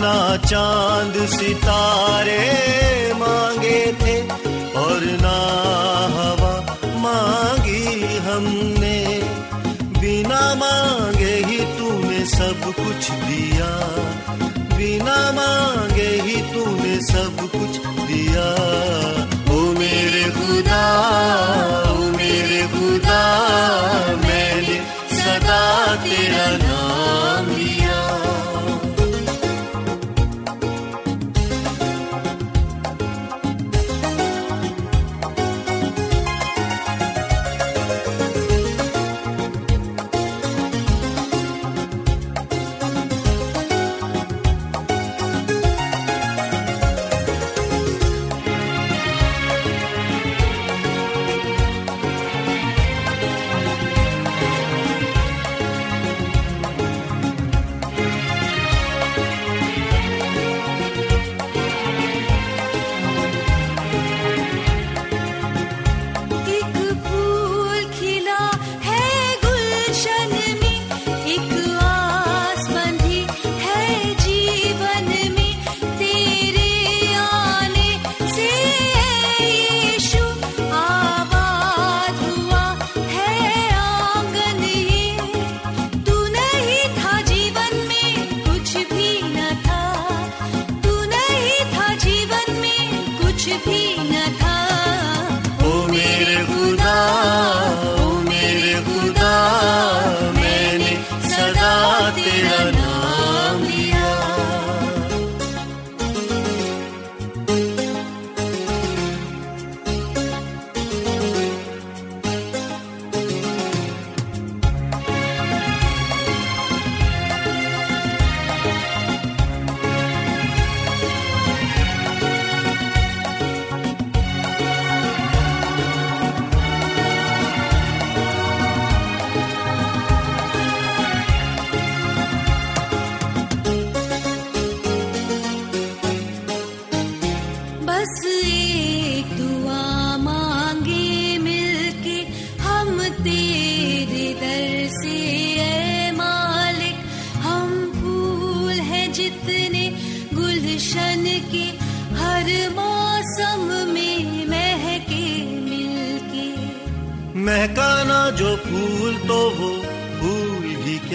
ना चाँद सितारे मांगे थे और ना हवा मांगी हमने। बिना मांगे ही तूने सब कुछ दिया। बिना मांगे ही तूने सब कुछ दिया। ओ मेरे खुदा, ओ मेरे खुदा, मैंने सदा तेरा नाम लिया।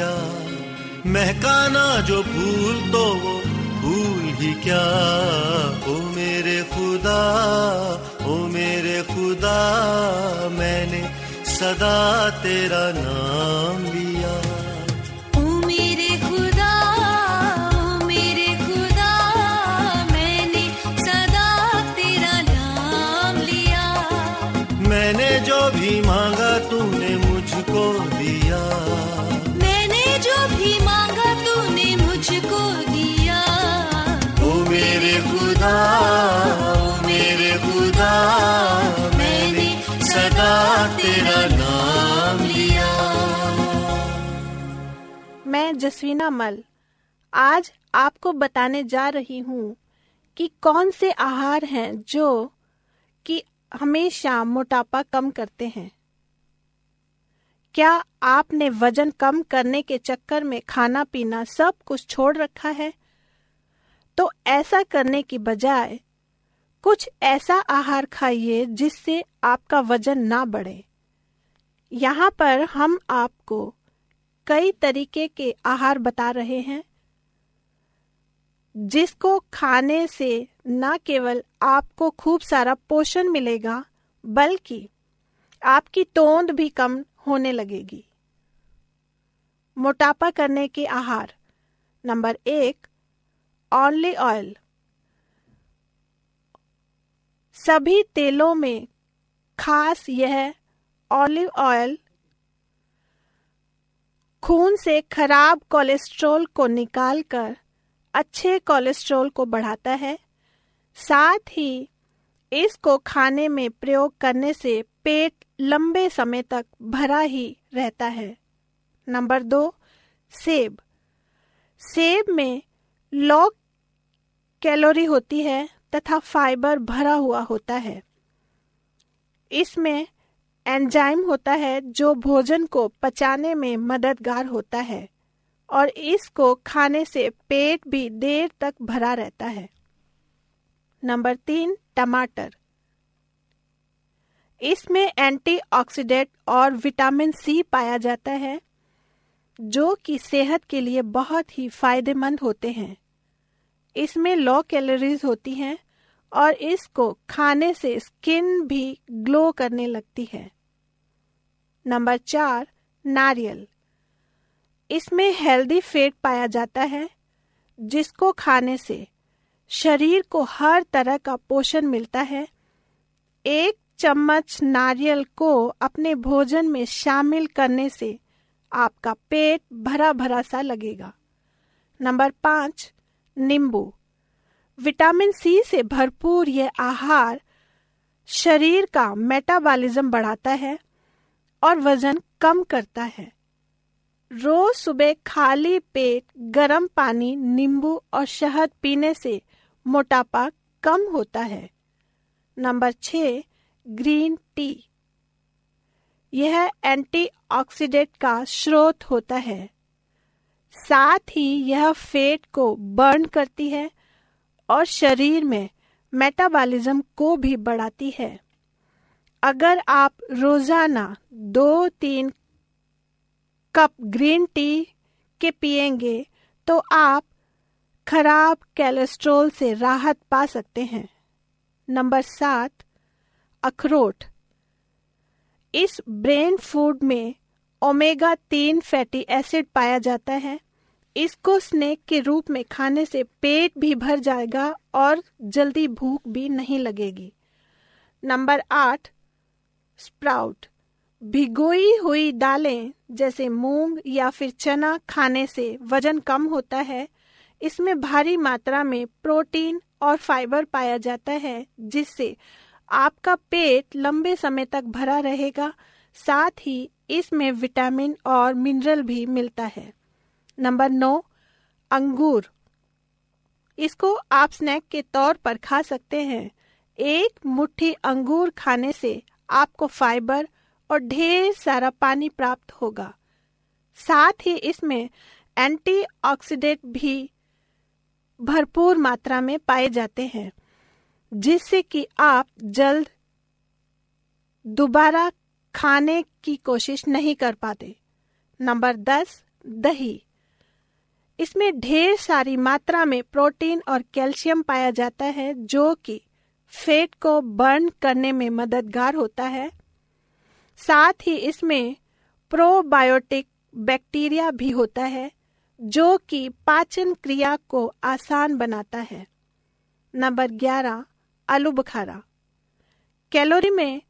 क्या महकाना जो भूल तो वो भूल ही क्या। ओ मेरे खुदा, ओ मेरे खुदा, मैंने सदा तेरा नाम लिया। मैं जसवीना मल। आज आपको बताने जा रही हूँ कि कौन से आहार हैं जो कि हमेशा मोटापा कम करते हैं। क्या आपने वज़न कम करने के चक्कर में खाना पीना सब कुछ छोड़ रखा है? तो ऐसा करने की बजाय कुछ ऐसा आहार खाइए जिससे आपका वज़न ना बढ़े। यहाँ पर हम आपको कई तरीके के आहार बता रहे हैं। जिसको खाने से न केवल आपको खूब सारा पोषण मिलेगा, बल्कि आपकी तोंद भी कम होने लगेगी। मोटापा करने के आहार। नंबर एक, ऑनली ऑयल। सभी तेलों में खास यह ऑलिव ऑयल खून से खराब कोलेस्ट्रॉल को निकालकर अच्छे कोलेस्ट्रॉल को बढ़ाता है। साथ ही इसको खाने में प्रयोग करने से पेट लंबे समय तक भरा ही रहता है। नंबर दो, सेब। सेब में लो कैलोरी होती है तथा फाइबर भरा हुआ होता है। इसमें एंजाइम होता है जो भोजन को पचाने में मददगार होता है और इसको खाने से पेट भी देर तक भरा रहता है। नंबर तीन, टमाटर। इसमें एंटीऑक्सीडेंट और विटामिन सी पाया जाता है, जो कि सेहत के लिए बहुत ही फ़ायदेमंद होते हैं। इसमें लो कैलोरीज होती हैं और इसको खाने से स्किन भी ग्लो करने लगती है। नंबर चार, नारियल। इसमें हेल्दी फैट पाया जाता है, जिसको खाने से शरीर को हर तरह का पोषण मिलता है। एक चम्मच नारियल को अपने भोजन में शामिल करने से आपका पेट भरा भरा सा लगेगा। नंबर पाँच, नींबू। विटामिन सी से भरपूर यह आहार शरीर का मेटाबॉलिज्म बढ़ाता है। और वज़न कम करता है। रोज सुबह खाली पेट गर्म पानी, नींबू और शहद पीने से मोटापा कम होता है। नंबर छ ग्रीन टी। यह एंटीऑक्सीडेंट का स्रोत होता है। साथ ही यह फेट को बर्न करती है और शरीर में मेटाबॉलिज्म को भी बढ़ाती है। अगर आप रोज़ाना दो तीन कप ग्रीन टी के पिएँगे तो आप खराब कैलेस्ट्रोल से राहत पा सकते हैं। नंबर सात, अखरोट। इस ब्रेन फ़ूड में ओमेगा तीन फैटी एसिड पाया जाता है। इसको स्नैक के रूप में खाने से पेट भी भर जाएगा और जल्दी भूख भी नहीं लगेगी। नंबर आठ स्प्राउट। भिगोई हुई दालें जैसे मूंग या फिर चना खाने से वज़न कम होता है। इसमें भारी मात्रा में प्रोटीन और फाइबर पाया जाता है, जिससे आपका पेट लंबे समय तक भरा रहेगा। साथ ही इसमें विटामिन और मिनरल भी मिलता है। नंबर नौ, अंगूर। इसको आप स्नैक के तौर पर खा सकते हैं। एक मुट्ठी अंगूर खाने से आपको फाइबर और ढेर सारा पानी प्राप्त होगा। साथ ही इसमें एंटीऑक्सीडेंट भी भरपूर मात्रा में पाए जाते हैं, जिससे कि आप जल्द दोबारा खाने की कोशिश नहीं कर पाते। नंबर दस, दही। इसमें ढेर सारी मात्रा में प्रोटीन और कैल्शियम पाया जाता है, जो कि फैट को बर्न करने में मददगार होता है। साथ ही इसमें प्रोबायोटिक बैक्टीरिया भी होता है, जो कि पाचन क्रिया को आसान बनाता है। नंबर ग्यारह आलू बुखारा कैलोरी में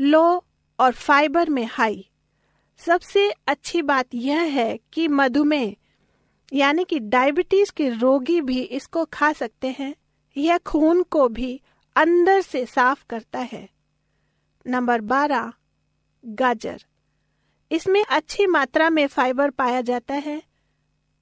लो और फाइबर में हाई। सबसे अच्छी बात यह है कि मधुमेह, यानी कि डायबिटीज़ के रोगी भी इसको खा सकते हैं। यह खून को भी अंदर से साफ़ करता है। नंबर बारह, गाजर। इसमें अच्छी मात्रा में फाइबर पाया जाता है।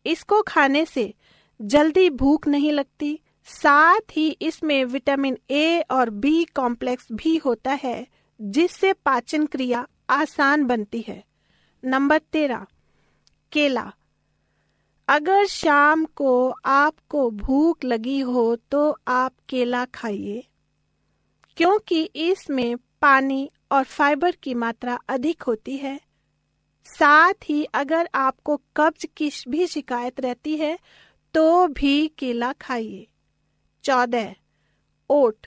इसको खाने से जल्दी भूख नहीं लगती। साथ ही इसमें विटामिन ए और बी कॉम्प्लेक्स भी होता है, जिससे पाचन क्रिया आसान बनती है। नंबर तेरह, केला। अगर शाम को आपको भूख लगी हो तो आप केला खाइए। क्योंकि इसमें पानी और फाइबर की मात्रा अधिक होती है। साथ ही अगर आपको कब्ज की भी शिकायत रहती है तो भी केला खाइए। चौदह, ओट।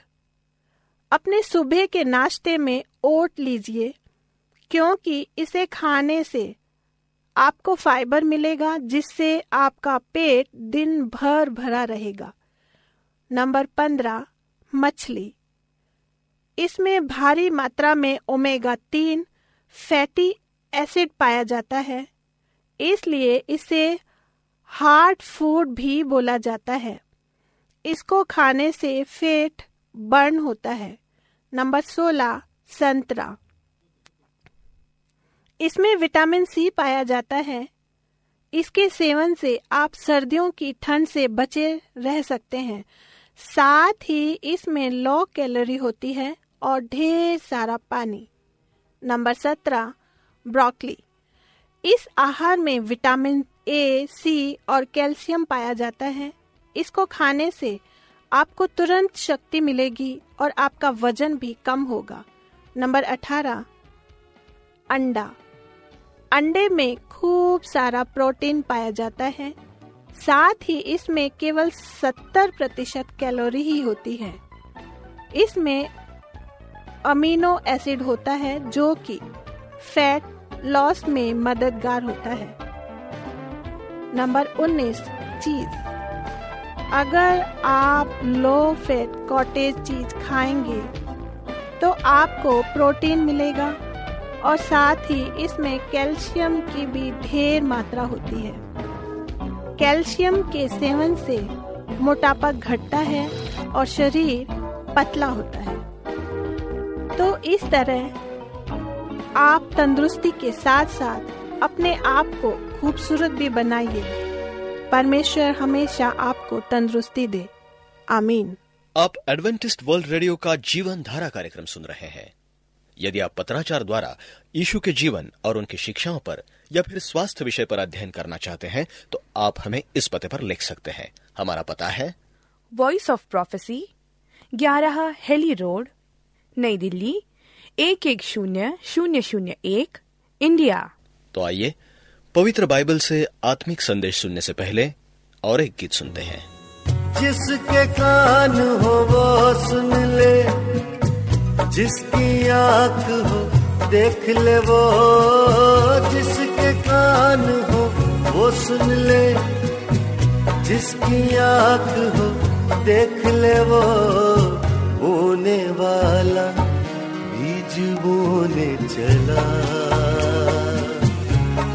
अपने सुबह के नाश्ते में ओट लीजिए, क्योंकि इसे खाने से आपको फाइबर मिलेगा, जिससे आपका पेट दिन भर भरा रहेगा। नंबर पंद्रह, मछली। इसमें भारी मात्रा में ओमेगा तीन फैटी एसिड पाया जाता है। इसलिए इसे हार्ट फ़ूड भी बोला जाता है। इसको खाने से फेट बर्न होता है। नंबर सोलह, संतरा। इसमें विटामिन सी पाया जाता है। इसके सेवन से आप सर्दियों की ठंड से बचे रह सकते हैं। साथ ही इसमें लो कैलोरी होती है। और ढेर सारा पानी। नंबर सत्रह, ब्रोकली। इस आहार में विटामिन ए, सी और कैल्शियम पाया जाता है। इसको खाने से आपको तुरंत शक्ति मिलेगी और आपका वज़न भी कम होगा। नंबर अठारह, अंडा। अंडे में खूब सारा प्रोटीन पाया जाता है। साथ ही इसमें केवल 70 प्रतिशत कैलोरी ही होती है। इसमें अमीनो एसिड होता है जो कि फैट लॉस में मददगार होता है। नंबर 19 चीज़। अगर आप लो फैट कॉटेज चीज़ खाएँगे तो आपको प्रोटीन मिलेगा और साथ ही इसमें कैल्शियम की भी ढेर मात्रा होती है। कैल्शियम के सेवन से मोटापा घटता है और शरीर पतला होता है। तो इस तरह आप तंदुरुस्ती के साथ साथ अपने आप को खूबसूरत भी बनाइए। परमेश्वर हमेशा आपको तंदुरुस्ती दे। आमीन। आप एडवेंटिस्ट वर्ल्ड रेडियो का जीवन धारा कार्यक्रम सुन रहे हैं। यदि आप पत्राचार द्वारा यीशु के जीवन और उनकी शिक्षाओं पर या फिर स्वास्थ्य विषय पर अध्ययन करना चाहते हैं तो आप हमें इस पते पर लिख सकते हैं। हमारा पता है वॉइस ऑफ़ प्रोफेसी ग्यारह हेली रोड नई दिल्ली एक एक शून्य शून्य शून्य एक इंडिया। तो आइए पवित्र बाइबल से आत्मिक संदेश सुनने से पहले और एक गीत सुनते हैं। जिसके कान हो वो सुन ले जिसकी आँख हो देख ले वो जिसके कान हो वो सुन ले जिसकी आँख हो देख ले वो। होने वाला, बीज बोने चला।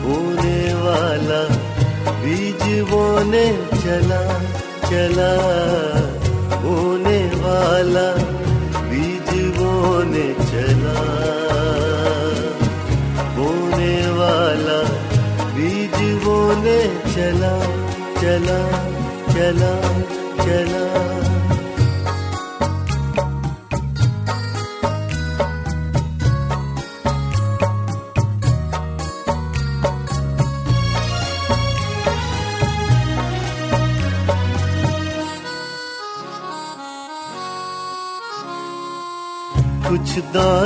होने वाला, बीज बोने चला चला। होने वाला, बीज बोने चला। बोने वाला, बीज बोने चला चला चला चला।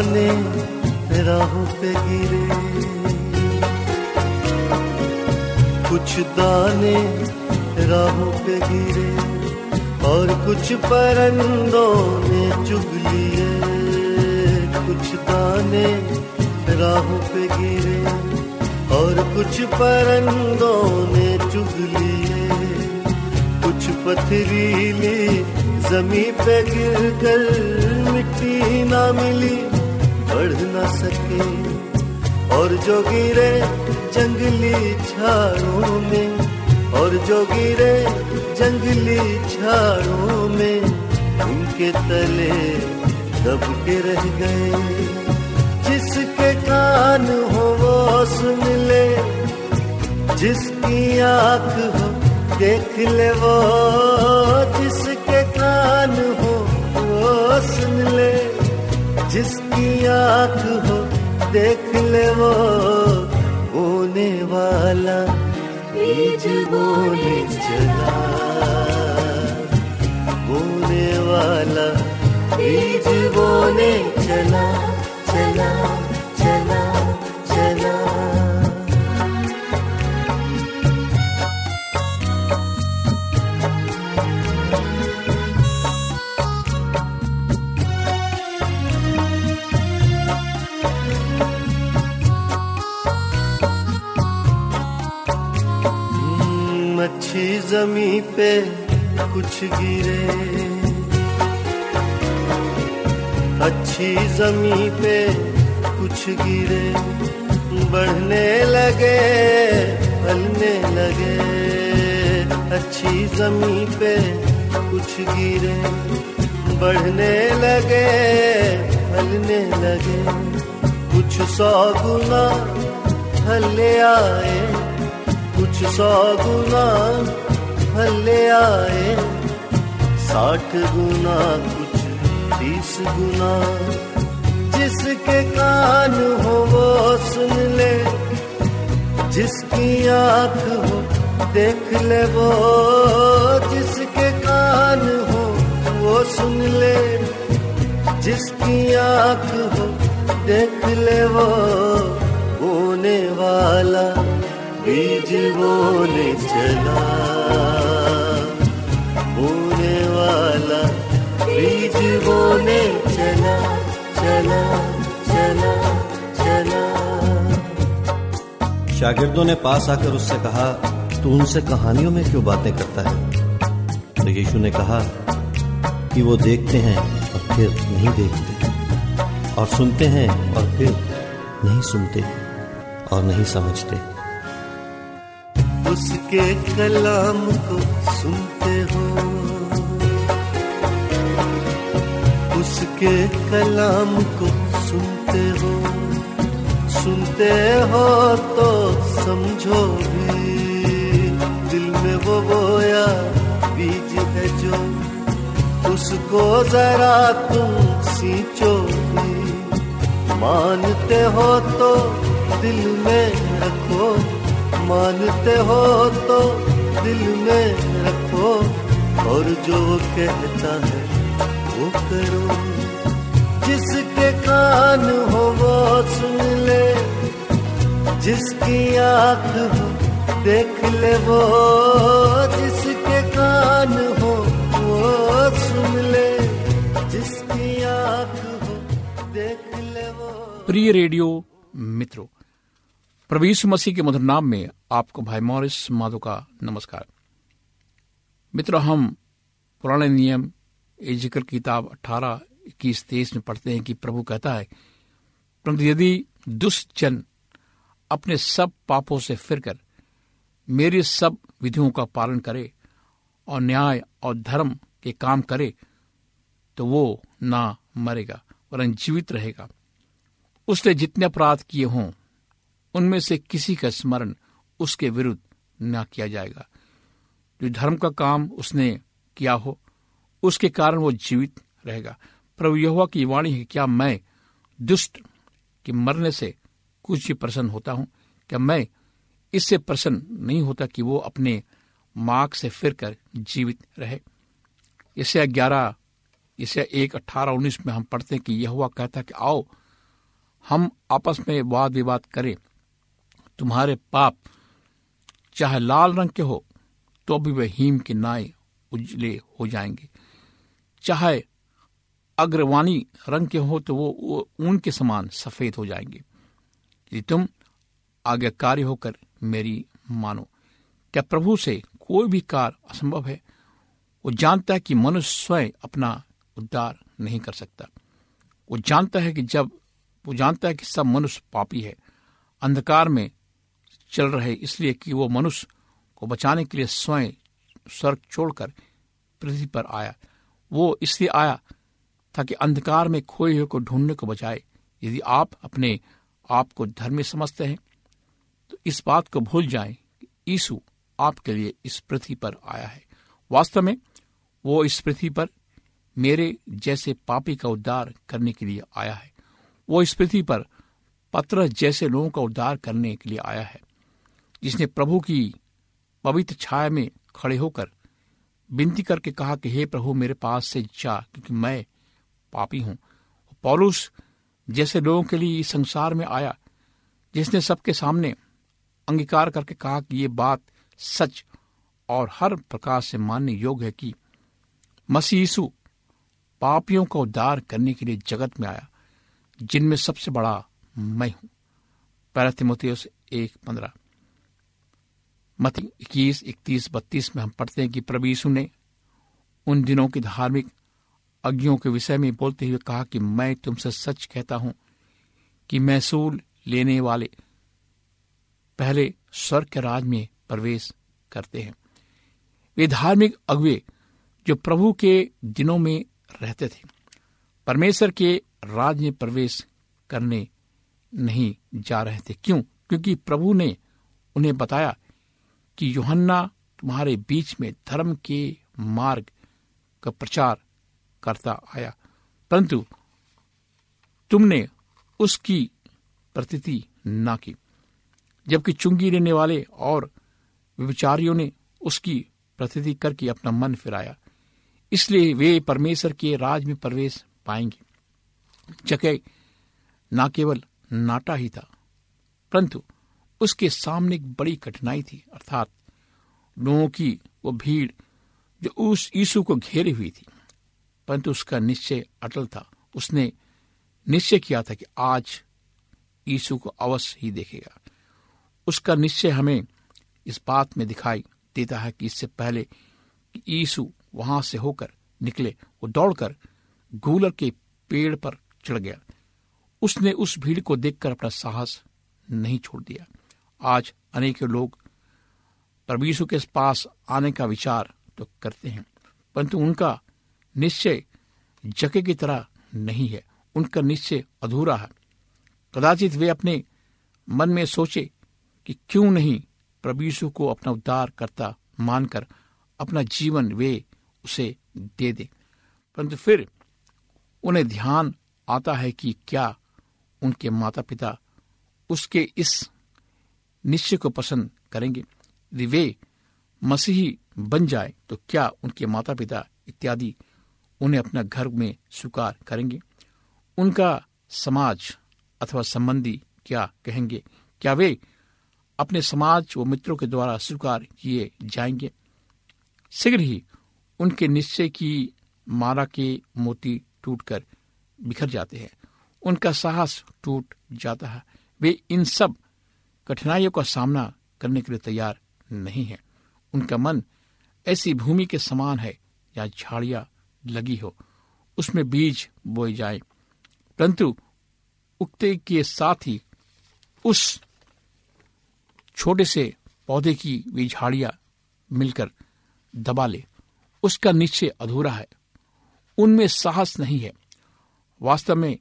दाने राहों पे गिरे। कुछ दाने राहों पे गिरे और कुछ परंदों ने चुग लिए। कुछ दाने राहों पे गिरे और कुछ परंदों ने चुग लिए। कुछ पथरीली जमी पे गिर कर मिट्टी ना मिली। बढ़ ना सके। और जो गिरे जंगली झाड़ों में, और जो गिरे जंगली झाड़ों में, उनके तले दब के रह गए। जिसके कान हो वो सुन ले जिसकी आँख हो देख ले वो, जिसके कान हो जिसकी आँख हो देख ले वो बोने वाला। बीज बोने चला। बोने वाला। बीज बोने चला चला चला। जमी पे कुछ गिरे। अच्छी जमी पे कुछ गिरे। बढ़ने लगे, फलने लगे। अच्छी जमी पे कुछ गिरे। बढ़ने लगे, फलने लगे। कुछ सौ गुना फले आए। कुछ सौ गुना फले आए, साठ गुना कुछ, तीस गुना। जिसके कान हो वो सुन ले, जिसकी आँख हो देख ले वो। जिसके कान हो वो सुन ले, जिसकी आँख हो देख ले वो। बोने वाला बीज बोने चला। बोने चला चला चला चला। शागिर्दों ने पास आकर उससे कहा तू उनसे कहानियों में क्यों बातें करता है? तो यीशु ने कहा कि वो देखते हैं और फिर नहीं देखते और सुनते हैं और फिर नहीं सुनते और नहीं समझते। उसके कलाम को सुनते उसके कलाम को सुनते हो सुनते हो तो समझो भी। दिल में वो बोया बीज है जो, उसको जरा तुम सींचो भी। मानते हो तो दिल में रखो, मानते हो तो दिल में रखो। और जो कहता है वो करो। जिसके कान हो वो सुन ले। जिसकी आँख हो, देख ले वो। जिसके कान हो, वो सुन ले। जिसकी आँख हो, देख ले वो। प्रिय रेडियो मित्रों यीशु मसीह के मधुर नाम में आपको भाई मॉरिस माधो का नमस्कार। मित्रों, हम पुराने नियम एजिकल किताब अठारह इक्कीस तेईस में पढ़ते हैं कि प्रभु कहता है, परंतु यदि दुष्ट जन अपने सब पापों से फिरकर मेरी सब विधियों का पालन करे और न्याय और धर्म के काम करे तो वो ना मरेगा, वरन जीवित रहेगा। उसने जितने अपराध किए हों, उनमें से किसी का स्मरण उसके विरुद्ध न किया जाएगा। जो धर्म का काम उसने किया हो, उसके कारण वो जीवित रहेगा। प्रभु यहोवा की वाणी है, क्या मैं दुष्ट के मरने से कुछ भी प्रसन्न होता हूँ? क्या मैं इससे प्रसन्न नहीं होता कि वो अपने मार्ग से फिरकर जीवित रहे? इसे ग्यारह इसे एक अट्ठारह उन्नीस में हम पढ़ते हैं कि यह हुआ कहता है कि, आओ, हम आपस में वाद विवाद करें। तुम्हारे पाप चाहे लाल रंग के हो तो भी वे हीम के नाए उजले हो जाएँगे। चाहे अग्रवाणी रंग के हो तो वो, ऊन के समान सफ़ेद हो जाएँगे। यदि तुम आज्ञाकारी होकर मेरी मानो। क्या प्रभु से कोई भी कार्य असंभव है? वो जानता है कि मनुष्य स्वयं अपना उद्धार नहीं कर सकता। वो जानता है कि जब वो जानता है कि सब मनुष्य पापी है। अंधकार में चल रहे इसलिए कि वो मनुष्य को बचाने के लिए स्वयं स्वर्ग छोड़कर पृथ्वी पर आया। वो इसलिए आया ताकि अंधकार में खोए हुए को ढूँढने को बचाए। यदि आप अपने आप को धर्मी समझते हैं तो इस बात को भूल जाएँ कि यीशु आपके लिए इस पृथ्वी पर आया है। वास्तव में वो इस पृथ्वी पर मेरे जैसे पापी का उद्धार करने के लिए आया है। वो इस पृथ्वी पर पत्र जैसे लोगों का उद्धार करने के लिए आया है, जिसने प्रभु की पवित्र छाया में खड़े होकर विनती करके कहा कि, हे प्रभु, मेरे पास से जा, क्योंकि मैं पापी हूँ। पौलुस जैसे लोगों के लिए इस संसार में आया, जिसने सबके सामने अंगीकार करके कहा कि ये बात सच और हर प्रकार से मानने योग्य है कि यीशु पापियों का उद्धार करने के लिए जगत में आया, जिनमें सबसे बड़ा मैं हूँ। पहला तिमोथियस एक पंद्रह। मत इक्कीस, इकतीस, बत्तीस में हम पढ़ते हैं कि प्रभु यीशु ने उन दिनों की धार्मिक अज्ञों के विषय में बोलते हुए कहा कि मैं तुमसे सच कहता हूँ कि महसूल लेने वाले पहले स्वर्ग के राज में प्रवेश करते हैं। वे धार्मिक अगुए जो प्रभु के दिनों में रहते थे। परमेश्वर के राज में प्रवेश करने नहीं जा रहे थे। क्यों? क्योंकि प्रभु ने उन्हें बताया कि योहन्ना तुम्हारे बीच में धर्म के मार्ग का प्रचार करता आया। परंतु तुमने उसकी प्रतीति ना की, जबकि चुंगी लेने वाले और विचारियों ने उसकी प्रतीति करके अपना मन फिराया। इसलिए वे परमेश्वर के राज में प्रवेश पाएँगे। जगह ना केवल नाटा ही था, परंतु उसके सामने एक बड़ी कठिनाई थी, अर्थात लोगों की वो भीड़ जो उस यीशु को घेरे हुई थी। परंतु उसका निश्चय अटल था। उसने निश्चय किया था कि आज यीशु को अवश्य ही देखेगा। उसका निश्चय हमें इस बात में दिखाई देता है कि इससे पहले यीशु वहाँ से होकर निकले, वो दौड़कर गूलर के पेड़ पर चढ़ गया। उसने उस भीड़ को देखकर अपना साहस नहीं छोड़ दिया। आज अनेक लोग परमेश्वर के पास आने का विचार तो करते हैं, परंतु उनका निश्चय जके की तरह नहीं है। उनका निश्चय अधूरा है। कदाचित वे अपने मन में सोचे कि क्यों नहीं प्रभु को अपना उद्धार करता मानकर अपना जीवन वे उसे दे दे। परंतु फिर उन्हें ध्यान आता है कि क्या उनके माता पिता उसके इस निश्चय को पसंद करेंगे। यदि वे मसीही बन जाए तो क्या उनके माता पिता इत्यादि उन्हें अपना घर में स्वीकार करेंगे। उनका समाज अथवा संबंधी क्या कहेंगे? क्या वे अपने समाज व मित्रों के द्वारा स्वीकार किए जाएँगे? शीघ्र ही उनके निश्चय की मारा के मोती टूटकर बिखर जाते हैं। उनका साहस टूट जाता है। वे इन सब कठिनाइयों का सामना करने के लिए तैयार नहीं है। उनका मन ऐसी भूमि के समान है या झाड़ियाँ लगी हो। उसमें बीज बोए जाए। परंतु उगते के साथ ही उस छोटे से पौधे की वे झाड़ियाँ मिलकर दबा ले। उसका निश्चय अधूरा है। उनमें साहस नहीं है। वास्तव में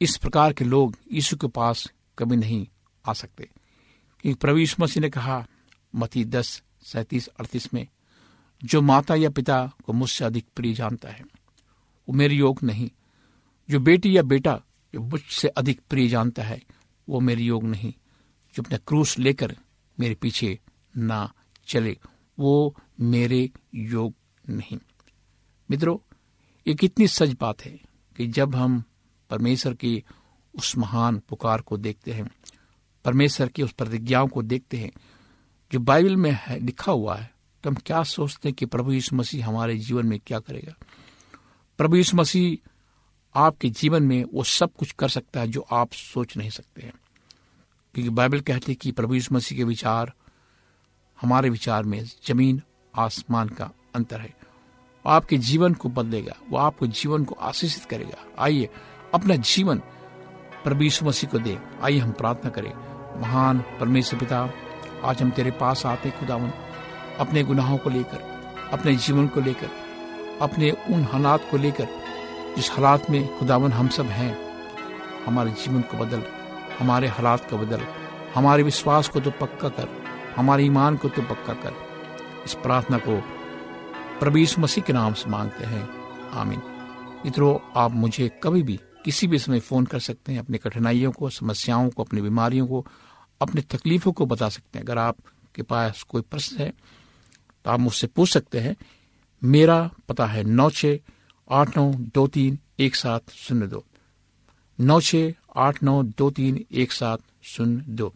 इस प्रकार के लोग यीशु के पास कभी नहीं आ सकते। क्योंकि प्रवीष मसीह ने कहा मती दस, सैतीस, अड़तीस में जो माता या पिता को मुझसे अधिक प्रिय जानता है, वो मेरे योग नहीं। जो बेटी या बेटा जो मुझसे अधिक प्रिय जानता है, वो मेरे योग नहीं। जो अपना क्रूस लेकर मेरे पीछे ना चले, वो मेरे योग नहीं। मित्रों, ये कितनी सच बात है कि जब हम परमेश्वर की उस महान पुकार को देखते हैं, परमेश्वर की उस प्रतिज्ञाओं को देखते हैं, जो बाइबल में है, लिखा हुआ है तो हम क्या सोचते हैं कि प्रभु यीशु मसीह हमारे जीवन में क्या करेगा? प्रभु यीशु मसीह आपके जीवन में वो सब कुछ कर सकता है जो आप सोच नहीं सकते हैं। क्योंकि बाइबल कहती है कि प्रभु यीशु मसीह के विचार, हमारे विचार में ज़मीन, आसमान का अंतर है। आपके जीवन को बदलेगा, वो आपको जीवन को आशीषित करेगा। आइए, अपना जीवन प्रभु यीशु मसीह को दे। आइए, हम प्रार्थना करें। महान परमेश्वर पिता, आज हम तेरे पास आते खुदावन। अपने गुनाहों को लेकर, अपने जीवन को लेकर, अपने उन हालात को लेकर, जिस हालात में खुदावन हम सब हैं, हमारे जीवन को बदल, हमारे हालात को बदल, हमारे विश्वास को तो पक्का कर, हमारे ईमान को तो पक्का कर। इस प्रार्थना को यीशु मसीह के नाम से मांगते हैं। आमीन। मित्रों, आप मुझे कभी भी किसी भी समय फ़ोन कर सकते हैं, अपनी कठिनाइयों को, समस्याओं को, अपनी बीमारियों को, अपनी तकलीफों को बता सकते हैं। अगर आपके पास कोई प्रश्न है आप मुझसे पूछ सकते हैं। मेरा पता है नौ छ आठ नौ दो तीन एक सात शून्य दो। नौ छ आठ नौ दो तीन एक सात शून्य दो।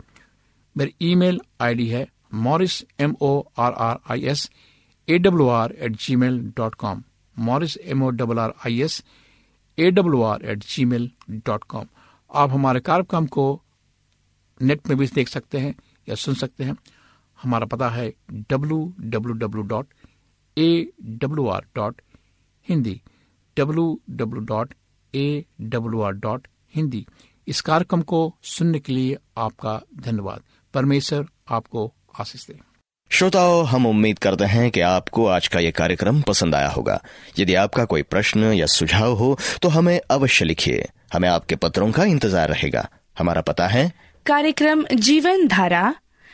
मेरी ईमेल आईडी है Morris M O R R I S A W R at Gmail dot com Morris M O double R I S A W R at Gmail dot com आप हमारे कार्यक्रम को नेट में भी देख सकते हैं या सुन सकते हैं। हमारा पता है W W W dot A W R dot Hindi W W dot A W R dot Hindi इस कार्यक्रम को सुनने के लिए आपका धन्यवाद। परमेश्वर आपको आशीष दे। श्रोताओं हम उम्मीद करते हैं कि आपको आज का ये कार्यक्रम पसंद आया होगा। यदि आपका कोई प्रश्न या सुझाव हो तो हमें अवश्य लिखिए। हमें आपके पत्रों का इंतज़ार रहेगा। हमारा पता है कार्यक्रम Jeevan Dhara